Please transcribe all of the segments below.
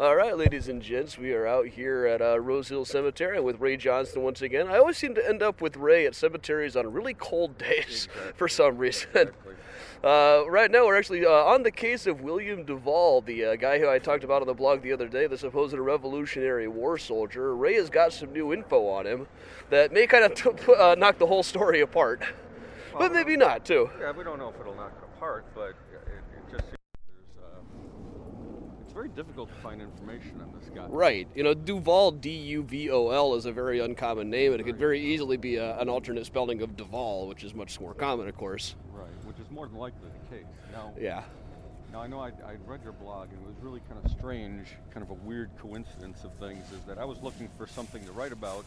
All right, ladies and gents, we are out here at uh, Rosehill Cemetery with Ray Johnston once again. I always seem to end up with Ray at cemeteries on really cold days for some reason. Uh, right now, we're actually uh, on the case of William Duvol, the uh, guy who I talked about on the blog the other day, the supposed Revolutionary War soldier. Ray has got some new info on him that may kind of t- uh, knock the whole story apart, but maybe not too. Yeah, we don't know if it'll knock it apart, but it, it just seems there's. Uh, it's very difficult to find information on this guy. Right. You know, Duvol, D U V O L, is a very uncommon name, and it could very easily be a, an alternate spelling of Duval, which is much more common, of course. Right, which is more than likely the case. Now, Yeah. now I know I, I read your blog, and it was really kind of strange, kind of a weird coincidence of things. Is that I was looking for something to write about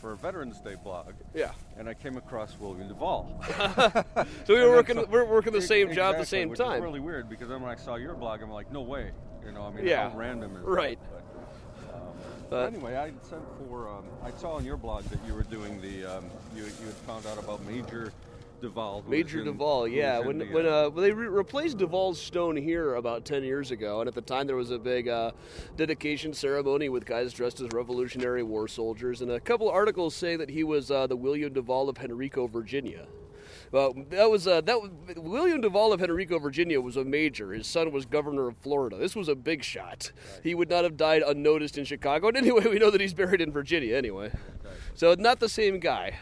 for a Veterans Day blog, Yeah. and I came across William Duvol. So we were working, we're working the same Exactly, job at the same which time. Is really weird because then when I saw your blog, I'm like, no way. You know, I mean, Yeah, how random is that? right. But, um, But- anyway, I sent for. Um, I saw on your blog that you were doing the. Um, you, you had found out about Major Duval. Major in- Duval, yeah. When when uh, uh, when they re- replaced Duval's stone here about ten years ago, and at the time there was a big uh, dedication ceremony with guys dressed as Revolutionary War soldiers, and a couple articles say that he was uh, the William Duval of Henrico, Virginia. Well, that was uh, that was, William Duval of Henrico, Virginia, was a major. His son was governor of Florida. This was a big shot. He would not have died unnoticed in Chicago. And anyway, we know that he's buried in Virginia. Anyway, so not the same guy.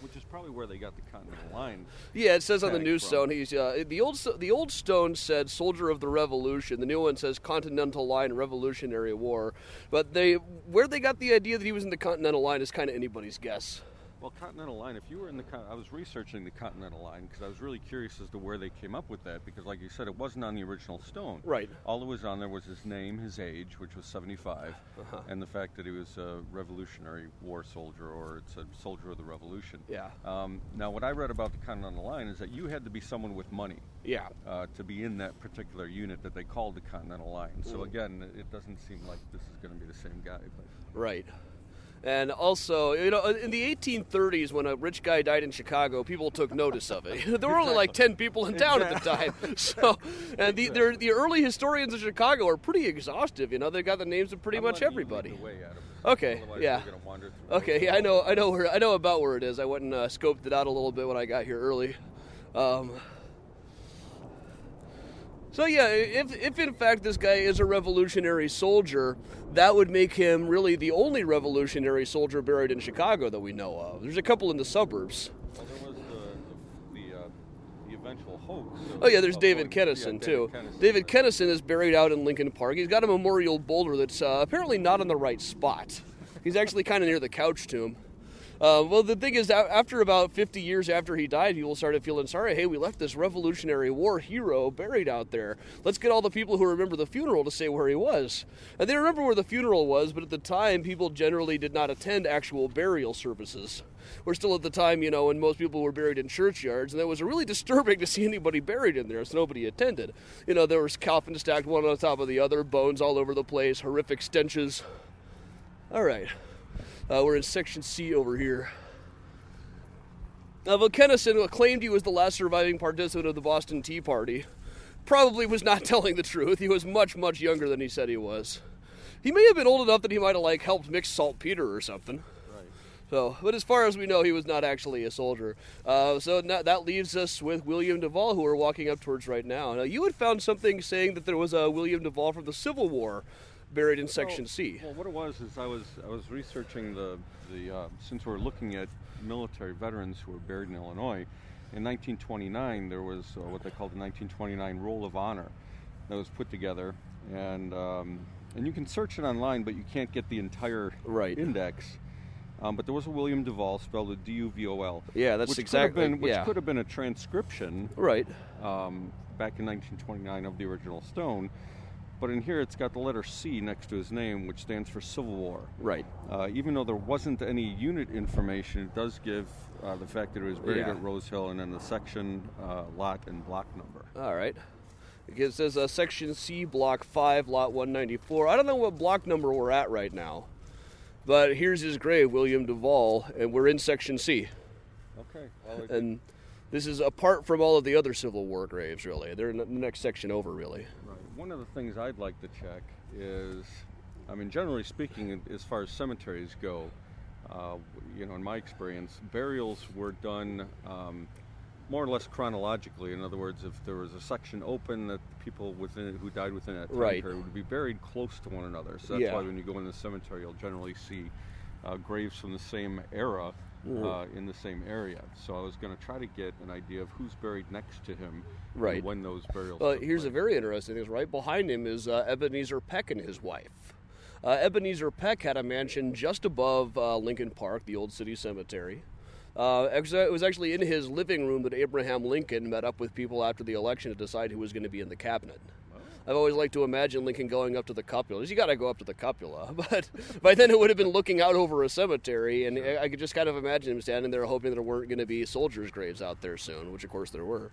which is probably where they got the Continental Line. Yeah, it says on the new from. stone. He's uh, the old the old stone said "Soldier of the Revolution." The new one says "Continental Line Revolutionary War." But they where they got the idea that he was in the Continental Line is kind of anybody's guess. Well, Continental Line. If you were in the, I was researching the Continental Line because I was really curious as to where they came up with that. Because, like you said, it wasn't on the original stone. Right. All that was on there was his name, his age, which was 75, Uh-huh. and the fact that he was a Revolutionary War soldier, or it's a soldier of the Revolution. Yeah. Um, now, what I read about the Continental Line is that you had to be someone with money Yeah. uh, to be in that particular unit that they called the Continental Line. So Mm. again, it doesn't seem like this is going to be the same guy. But Right. And also, you know, in the 1830s, when a rich guy died in Chicago, people took notice of it. there were only like 10 people in town at the time. So, and the, the early historians of Chicago are pretty exhaustive. You know, they got the names of pretty I'm much letting you lead everybody. the way, Adam. Okay, Otherwise yeah. we're gonna wander through Okay, yeah, I know, I know where, I know about where it is. I went and uh, scoped it out a little bit when I got here early. Um, so yeah, if if in fact this guy is a revolutionary soldier, that would make him really the only revolutionary soldier buried in Chicago that we know of. There's a couple in the suburbs. Well, there was the the, the, uh, the eventual hoax. Oh yeah, there's David Kennison yeah, too. Kennison. David Kennison is buried out in Lincoln Park. He's got a memorial boulder that's uh, apparently not in the right spot. He's actually kind of near the couch tomb. Uh, well, the thing is, after about 50 years after he died, people started feeling sorry. Hey, we left this Revolutionary War hero buried out there. Let's get all the people who remember the funeral to say where he was. And they remember where the funeral was, but at the time, people generally did not attend actual burial services. We're still at the time, you know, when most people were buried in churchyards, and it was really disturbing to see anybody buried in there, so nobody attended. You know, there was coffins stacked one on top of the other, bones all over the place, horrific stenches. All right. Uh, we're in section C over here. Now, Kennison claimed he was the last surviving participant of the Boston Tea Party. Probably was not telling the truth. He was much, much younger than he said he was. He may have been old enough that he might have like helped mix saltpeter or something. Right. So, but as far as we know, he was not actually a soldier. Uh, so now, that leaves us with William Duvol, who we're walking up towards right now. Now, you had found something saying that there was a William Duvall from the Civil War buried in Section C. Well, what it was is I was I was researching the the uh, since we're looking at military veterans who were buried in Illinois. In 1929, there was uh, what they called the 1929 Roll of Honor that was put together, and um, and you can search it online, but you can't get the entire Right. index. Um, but there was a William Duvol spelled with D-U-V-O-L. Yeah, that's which exactly- Could have been, which yeah. could have been a transcription Right. um, back in 1929 of the original stone. But in here, it's got the letter C next to his name, which stands for Civil War. Right. Uh, even though there wasn't any unit information, it does give uh, the fact that it was buried Yeah. at Rosehill and then the section, uh, lot, and block number. All right. It says uh, Section C, Block 5, Lot 194. I don't know what block number we're at right now, but here's his grave, William Duvol, and we're in Section C. Okay. Well, And this is apart from all of the other Civil War graves, really. They're in the next section over, really. right. One of the things I'd like to check is, I mean, generally speaking, as far as cemeteries go, uh, you know, in my experience, burials were done um, more or less chronologically. In other words, if there was a section open, that people within it who died within that time Right. period would be buried close to one another. So that's Yeah. why when you go in the cemetery, you'll generally see uh, graves from the same era. Uh, in the same area. So I was going to try to get an idea of who's buried next to him and Right. when those burials. Well, here's a very interesting thing. Right behind him is uh, Ebenezer Peck and his wife. Uh, Ebenezer Peck had a mansion just above uh, Lincoln Park, the old city cemetery. Uh, it was actually in his living room that Abraham Lincoln met up with people after the election to decide who was going to be in the cabinet. I've always liked to imagine Lincoln going up to the cupola. You got to go up to the cupola, but by then it would have been looking out over a cemetery, and I I could just kind of imagine him standing there hoping there weren't going to be soldiers' graves out there soon, which of course there were.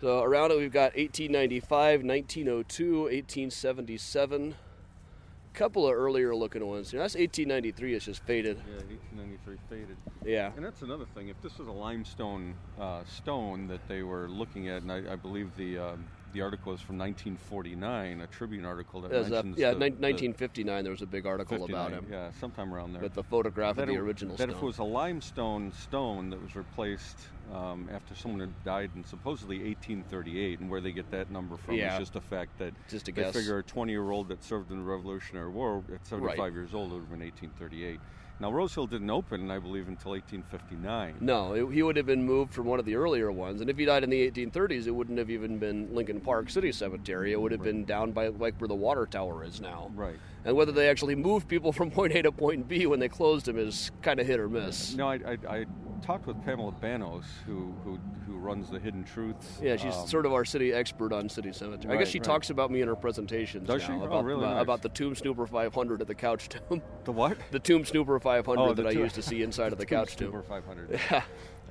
So around it, we've got 1895, 1902, 1877. A couple of earlier looking ones. You know, that's 1893. It's just faded. Yeah, 1893 faded. Yeah. And that's another thing. If this was a limestone uh, stone that they were looking at, and I, I believe the um, the article is from 1949, a Tribune article that mentions yeah, the, nin- the 1959. There was a big article about him Yeah, sometime around there. But the photograph that of the it- original that stone. if it was a limestone stone that was replaced um, after someone had died in supposedly 1838, and where they get that number from Yeah. is just a fact that Just a they guess. figure a 20-year-old that served in the Revolutionary War at 75 Right. years old would have been 1838. Now Rosehill didn't open, I believe, until 1859. No, it, he would have been moved from one of the earlier ones, and if he died in the 1830s, it wouldn't have even been Lincoln Park City Cemetery. It would have been down by like where the water tower is now. Right. And whether they actually moved people from point A to point B when they closed them is kind of hit or miss. No, I, I, I talked with Pamela Bannos, who who, who runs the Hidden Truths. Yeah, she's um, sort of our city expert on city cemetery. I guess she right. talks about me in her presentations Does now she? Oh, about really uh, nice. about the Tomb Snooper 500 at the Couch Tomb. the what? the Tomb Snooper 500 Oh, that I used to see inside of the Tomb Couch Tomb. Snooper 500. Yeah.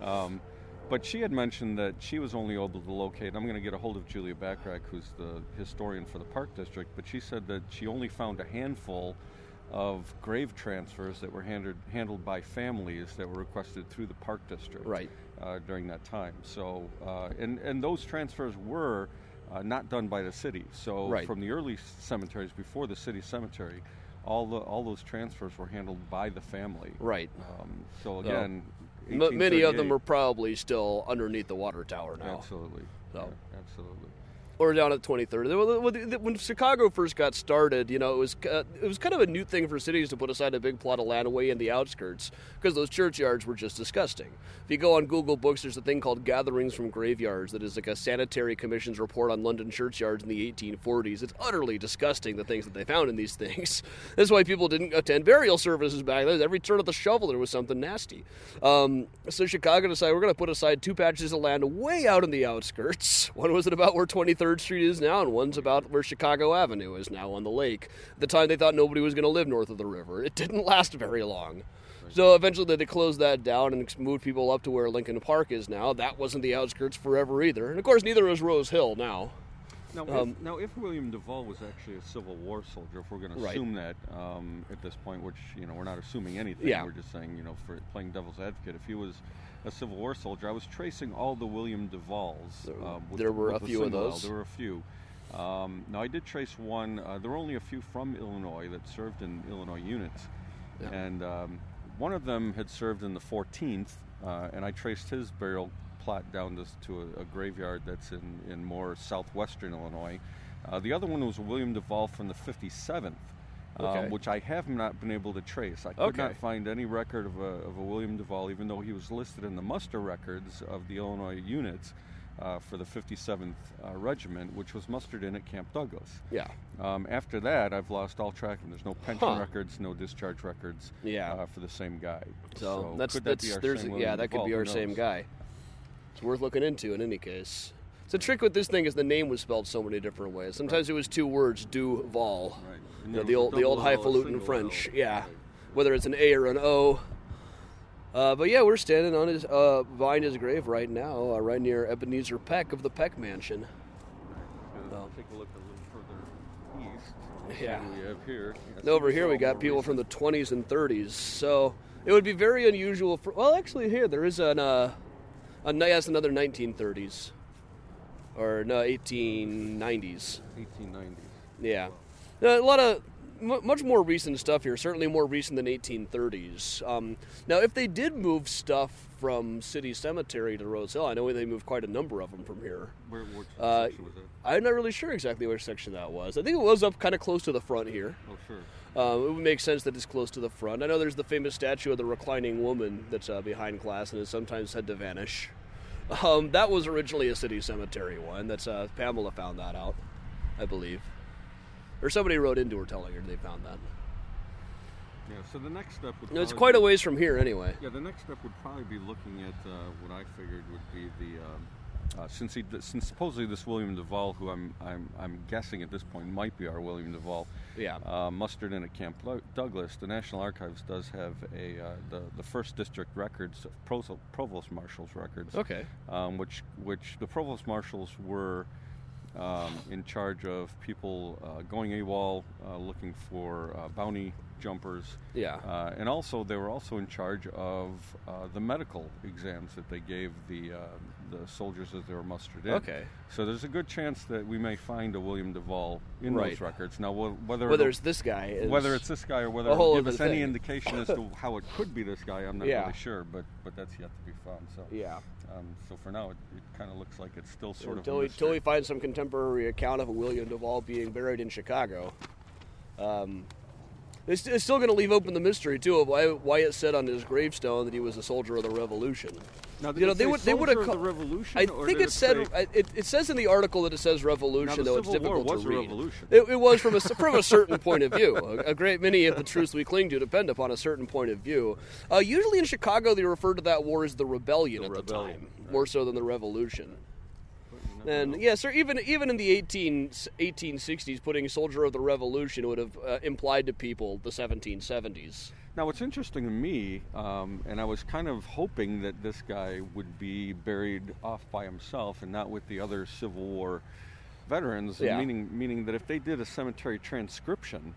Um, but she had mentioned that she was only able to locate. I'm going to get a hold of Julia Bachrach, who's the historian for the Park District. But she said that she only found a handful of grave transfers that were handled handled by families that were requested through the Park District. Right. Uh, during that time. So, uh, and and those transfers were. Uh, not done by the city. So Right. from the early cemeteries before the city cemetery, all the all those transfers were handled by the family. Right. Um, so again, many of them are probably still underneath the water tower now. Absolutely. So. Yeah, absolutely. Or down at 23rd. When Chicago first got started, you know, it was uh, it was kind of a new thing for cities to put aside a big plot of land away in the outskirts because those churchyards were just disgusting. If you go on Google Books, there's a thing called Gatherings from Graveyards that is like a sanitary commission's report on London churchyards in the 1840s. It's utterly disgusting the things that they found in these things. That's why people didn't attend burial services back then. Every turn of the shovel, there was something nasty. Um, so Chicago decided we're going to put aside two patches of land way out in the outskirts. One was at about where 23rd Street is now, and one's about where Chicago Avenue is now on the lake. At the time, they thought nobody was going to live north of the river. It didn't last very long. So eventually, they closed that down and moved people up to where Lincoln Park is now. That wasn't the outskirts forever either, and of course, neither is Rosehill now. Now, Um, if, now, if William Duvall was actually a Civil War soldier, if we're going to Right. assume that um, at this point, which you know we're not assuming anything, Yeah. we're just saying you know for playing devil's advocate, if he was a Civil War soldier, I was tracing all the William Duvalls. There- um, there the- were a the few of those. There were a few. Um, now I did trace one. Uh, there were only a few from Illinois that served in Illinois units, Yeah. and um, one of them had served in the 14th, uh, and I traced his burial plot down to, to a, a graveyard that's in, in more southwestern Illinois. Uh, the other one was William Duvall from the 57th, Okay. um, which I have not been able to trace. I could Okay. not find any record of a, of a William Duvall, even though he was listed in the muster records of the Illinois units uh, for the 57th uh, Regiment, which was mustered in at Camp Douglas. Yeah. Um, after that, I've lost all track, and there's no pension Huh. records, no discharge records Yeah. uh, for the same guy. So, that's could that that's there's yeah that could be our same guy. It's worth looking into in any case. The trick with this thing is the name was spelled so many different ways. Sometimes it was two words, Duval. Right. Know, the old the old double L, a highfalutin French, yeah. Whether it's an A or an O. Uh, but yeah, we're standing on his uh, behind his grave right now, uh, right near Ebenezer Peck of the Peck Mansion. Well. Take a look a little further east. Yeah. we have here. Over here we got people from the 20s and 30s. So it would be very unusual for. Well, actually, here there is an. Uh, a, yes, another 1930s. Or no, 1890s. 1890s. Yeah, Uh, a lot of mu much more recent stuff here. Certainly more recent than 1830s. Um, now, if they did move stuff from City Cemetery to Rosehill, I know they moved quite a number of them from here. Where, which Uh, section was that? I'm not really sure exactly which section that was. I think it was up kind of close to the front here. Oh, sure. Uh, it would make sense that it's close to the front. I know there's the famous statue of the reclining woman that's uh, behind glass and is sometimes said to vanish. Um, that was originally a city cemetery one. That's uh, Pamela found that out, I believe, or somebody wrote into her telling her they found that. Yeah. So the next step would. It's probably quite a be- ways from here, anyway. Yeah, the next step would probably be looking at uh, what I figured would be the. Um, uh, since he, since supposedly this William Duvall, who I'm, I'm, I'm guessing at this point might be our William Duvall, Yeah. uh, mustered in at Camp Douglas, the National Archives does have a uh, the the first district records, provost, provost marshals records, Okay. um, which which the provost marshals were um, in charge of people uh, going AWOL, uh, looking for uh, bounty jumpers, Yeah. uh, and also they were also in charge of uh, the medical exams that they gave the uh, the soldiers as they were mustered in. Okay. So there's a good chance that we may find a William Duvall in Right. those records. Now, wh- whether Whether it's this guy, is, whether it's this guy or whether it'll give us any indication as to how it could be this guy, I'm not Yeah. really sure. But but that's yet to be found. So yeah. um, so for now, it, it kind of looks like it's still sort until of until we find some contemporary account of a William Duvall being buried in Chicago. Um, it's, it's still going to leave open the mystery too of why, why it said on his gravestone that he was a soldier of the Revolution. Now, you know, it they would they would have the revolution. I think did it said say- it, it says in the article that it says revolution, though it's difficult to read. It, it was from a from a certain point of view. A, a great many of the truths we cling to depend upon a certain point of view. Uh, usually in Chicago, they referred to that war as the rebellion The at the time, right. more so than the revolution. But you never And yes, sir. Even even in the 18, 1860s, putting "soldier of the Revolution" would have uh, implied to people the 1770s. Now, what's interesting to me, um, and I was kind of hoping that this guy would be buried off by himself and not with the other Civil War veterans, Yeah. meaning meaning that if they did a cemetery transcription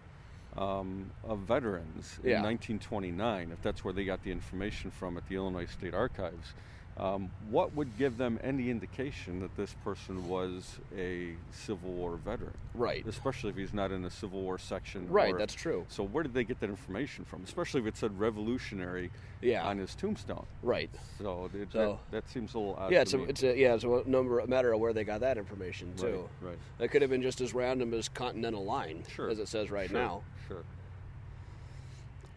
um, of veterans Yeah. in 1929, if that's where they got the information from at the Illinois State Archives, um, what would give them any indication that this person was a Civil War veteran? Right. Especially if he's not in a Civil War section. Right, or- that's true. so where did they get that information from? Especially if it said revolutionary Yeah. on his tombstone. Right. So, it, So- that, that seems a little odd. Yeah, it's a, it's a yeah, it's a number matter of where they got that information too. Right, right. That could have been just as random as Continental Line, Sure. as it says right Sure, now. Sure,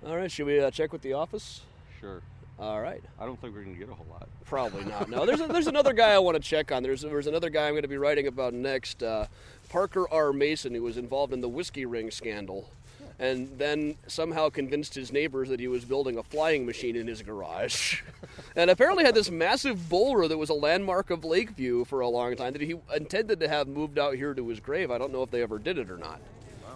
All right, should we uh, check with the office? sure. All right. I don't think we're going to get a whole lot. Probably not. No, there's a, there's another guy I want to check on. There's there's another guy I'm going to be writing about next, uh, Parker R. Mason, who was involved in the whiskey ring scandal, and then somehow convinced his neighbors that he was building a flying machine in his garage, and apparently had this massive boulder that was a landmark of Lakeview for a long time that he intended to have moved out here to his grave. I don't know if they ever did it or not.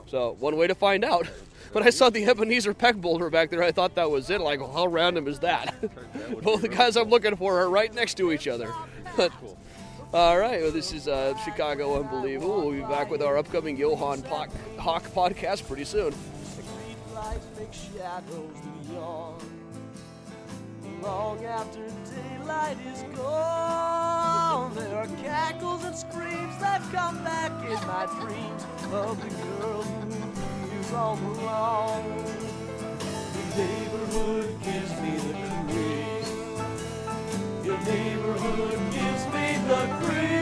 So one way to find out. When I saw the Ebenezer Peck boulder back there, I thought that was it. Like, well, how random is that? Both the guys I'm looking for are right next to each other. All right, well, this is uh, Chicago Unbelievable. We'll be back with our upcoming Johann Pock, Hawk podcast pretty soon. Long after daylight is gone, there are cackles and screams that come back in my dreams of the girl who is all alone. Your neighborhood gives me the creeps. Your neighborhood gives me the creeps.